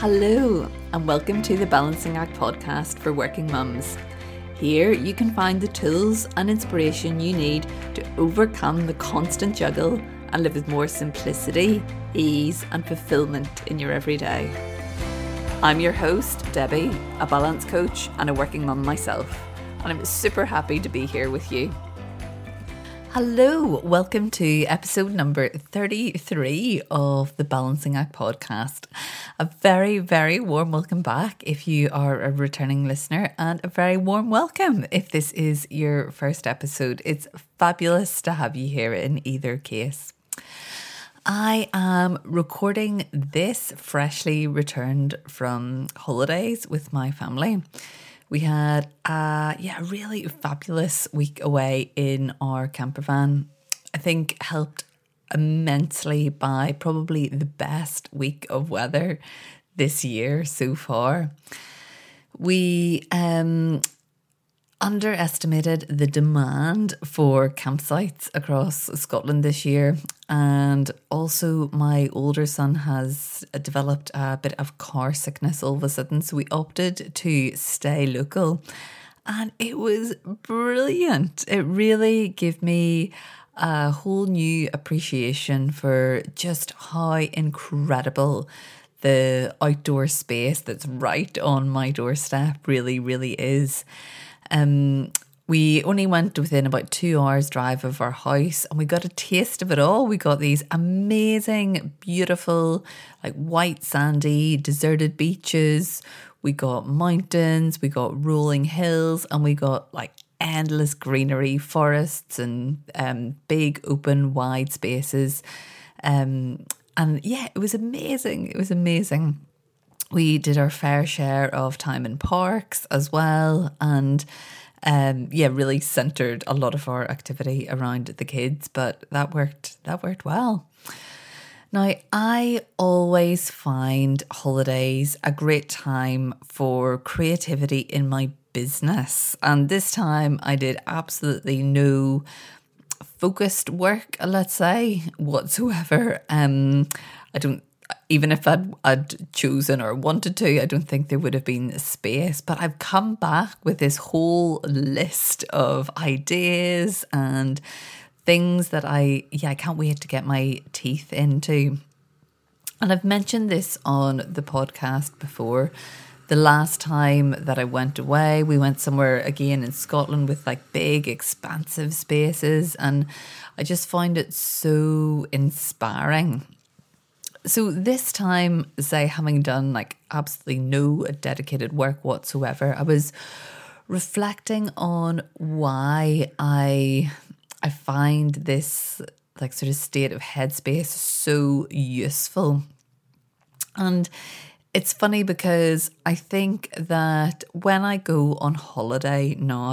Hello, and welcome to the Balancing Act podcast for working mums. Here you can find the tools and inspiration you need to overcome the constant juggle and live with more simplicity, ease, and fulfillment in your everyday. I'm your host, Debbie, a balance coach and a working mum myself, and I'm super happy to be here with you. Hello, welcome to episode number 33 of the Balancing Act podcast. A very, very warm welcome back if you are a returning listener, and a very warm welcome if this is your first episode. It's fabulous to have you here in either case. I am recording this freshly returned from holidays with my family. We had a yeah, really fabulous week away in our camper van. I think helped immensely by probably the best week of weather this year so far. We um underestimated the demand for campsites across Scotland this year. And also, my older son has developed a bit of car sickness all of a sudden. So, we opted to stay local. And it was brilliant. It really gave me a whole new appreciation for just how incredible the outdoor space that's right on my doorstep really, really is. Um, we only went within about two hours' drive of our house and we got a taste of it all. We got these amazing, beautiful, like white sandy, deserted beaches. We got mountains, we got rolling hills, and we got like endless greenery, forests, and um, big, open, wide spaces. Um, and yeah, it was amazing. It was amazing. We did our fair share of time in parks as well. And um, yeah, really centered a lot of our activity around the kids, but that worked, that worked well. Now, I always find holidays a great time for creativity in my business. And this time I did absolutely no focused work, let's say, whatsoever. Um, I don't even if I'd, I'd chosen or wanted to, I don't think there would have been space. But I've come back with this whole list of ideas and things that I, yeah, I can't wait to get my teeth into. And I've mentioned this on the podcast before. The last time that I went away, we went somewhere again in Scotland with like big, expansive spaces. And I just find it so inspiring so this time, say having done like absolutely no dedicated work whatsoever, I was reflecting on why I I find this like sort of state of headspace so useful. And it's funny because I think that when I go on holiday now,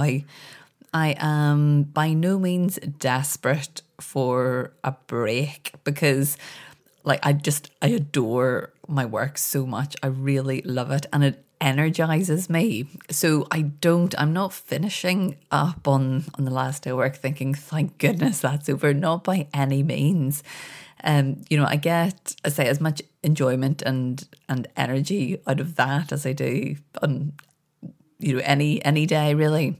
I am by no means desperate for a break because like I just I adore my work so much. I really love it and it energizes me. So I don't I'm not finishing up on on the last day of work thinking thank goodness that's over not by any means. Um you know I get I say as much enjoyment and and energy out of that as I do on you know any any day really.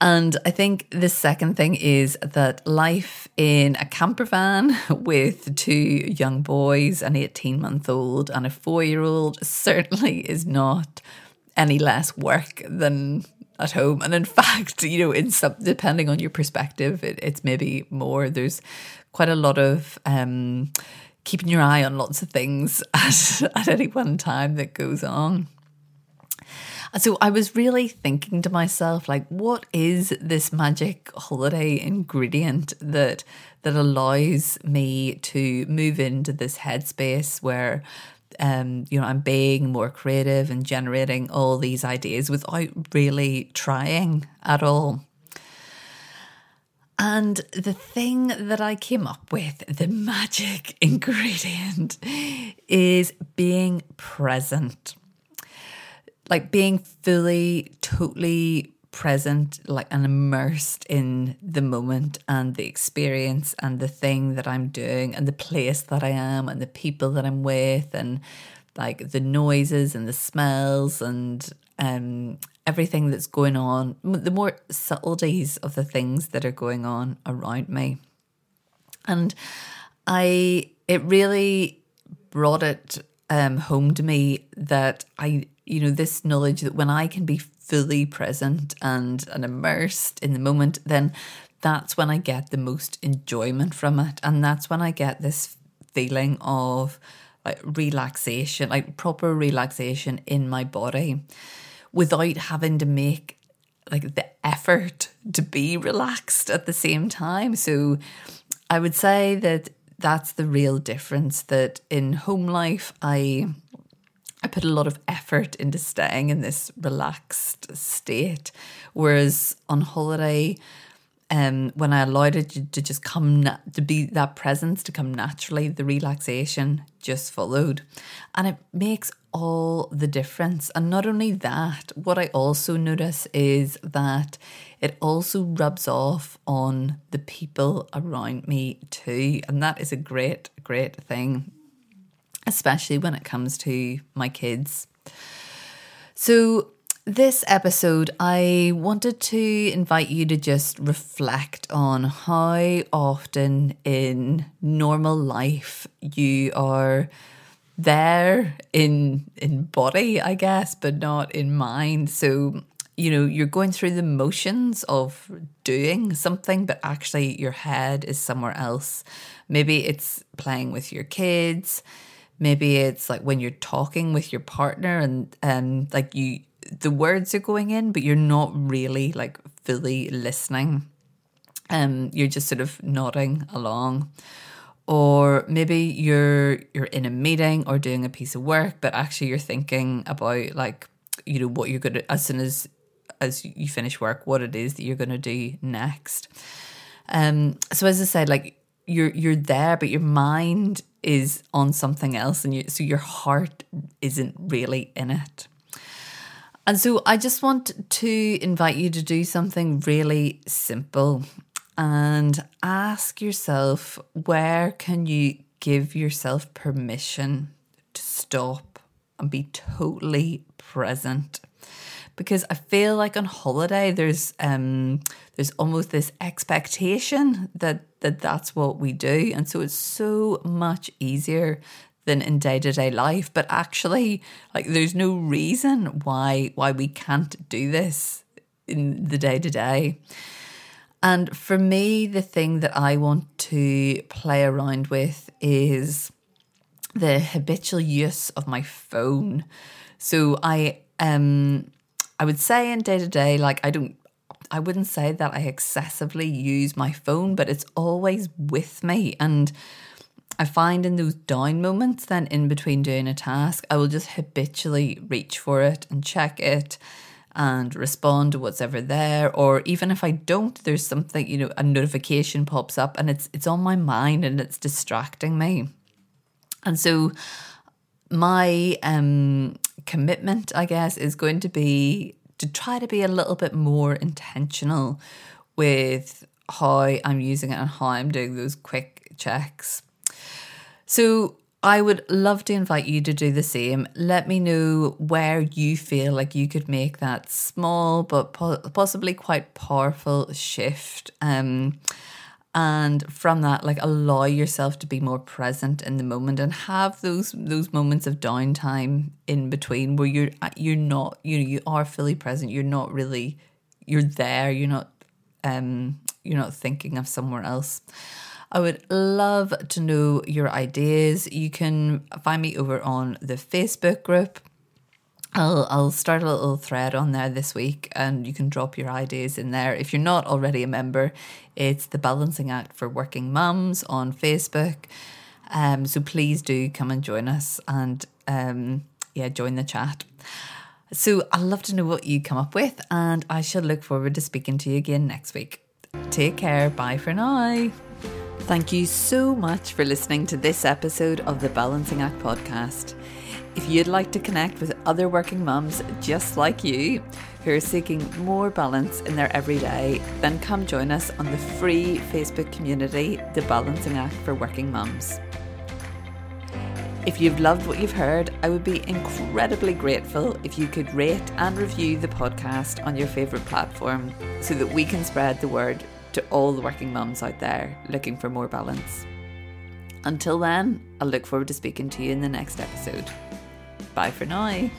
And I think the second thing is that life in a camper van with two young boys, an 18 month old and a four year old, certainly is not any less work than at home. And in fact, you know, in some, depending on your perspective, it, it's maybe more. There's quite a lot of, um, keeping your eye on lots of things at, at any one time that goes on. So I was really thinking to myself, like, what is this magic holiday ingredient that that allows me to move into this headspace where um, you know, I'm being more creative and generating all these ideas without really trying at all. And the thing that I came up with, the magic ingredient, is being present like being fully, totally present, like and immersed in the moment and the experience and the thing that I'm doing and the place that I am and the people that I'm with and like the noises and the smells and um, everything that's going on, the more subtleties of the things that are going on around me. And I, it really brought it um, home to me that I, you know, this knowledge that when I can be fully present and, and immersed in the moment, then that's when I get the most enjoyment from it. And that's when I get this feeling of like relaxation, like proper relaxation in my body without having to make like the effort to be relaxed at the same time. So I would say that that's the real difference that in home life I I put a lot of effort into staying in this relaxed state. Whereas on holiday um, when I allowed it to just come na- to be that presence to come naturally, the relaxation just followed, and it makes all the difference. And not only that, what I also notice is that it also rubs off on the people around me too, and that is a great, great thing, especially when it comes to my kids. So this episode, I wanted to invite you to just reflect on how often in normal life you are there in in body, I guess, but not in mind. So, you know, you're going through the motions of doing something, but actually your head is somewhere else. Maybe it's playing with your kids. Maybe it's like when you're talking with your partner and and like you the words are going in, but you're not really like fully listening. Um, you're just sort of nodding along. Or maybe you're you're in a meeting or doing a piece of work, but actually you're thinking about like, you know, what you're gonna as soon as as you finish work, what it is that you're gonna do next. Um, so as I said, like you're you're there, but your mind is on something else, and you so your heart isn't really in it. And so I just want to invite you to do something really simple and ask yourself where can you give yourself permission to stop and be totally present? Because I feel like on holiday there's um there's almost this expectation that that that's what we do. And so it's so much easier than in day-to-day life. But actually like there's no reason why why we can't do this in the day-to-day and for me the thing that i want to play around with is the habitual use of my phone so i um i would say in day-to-day like i don't I wouldn't say that I excessively use my phone, but it's always with me. And I find in those down moments, then in between doing a task, I will just habitually reach for it and check it and respond to what's ever there. Or even if I don't, there's something, you know, a notification pops up and it's it's on my mind and it's distracting me. And so my um commitment, I guess, is going to be to try to be a little bit more intentional with how I'm using it and how I'm doing those quick checks. So I would love to invite you to do the same. Let me know where you feel like you could make that small but po- possibly quite powerful shift. Um, and from that, like allow yourself to be more present in the moment and have those those moments of downtime in between where you're you're not you know you are fully present. You're not really you're there. You're not um you're not thinking of somewhere else. I would love to know your ideas. You can find me over on the Facebook group. I'll I'll start a little thread on there this week and you can drop your ideas in there. If you're not already a member, it's the Balancing Act for Working Mums on Facebook. Um, so please do come and join us and um, yeah, join the chat. So I'd love to know what you come up with, and I shall look forward to speaking to you again next week. Take care. Bye for now. Thank you so much for listening to this episode of the Balancing Act podcast. If you'd like to connect with other working mums just like you who are seeking more balance in their everyday, then come join us on the free Facebook community, The Balancing Act for Working Mums. If you've loved what you've heard, I would be incredibly grateful if you could rate and review the podcast on your favourite platform so that we can spread the word to all the working mums out there looking for more balance. Until then, I'll look forward to speaking to you in the next episode. Bye for now.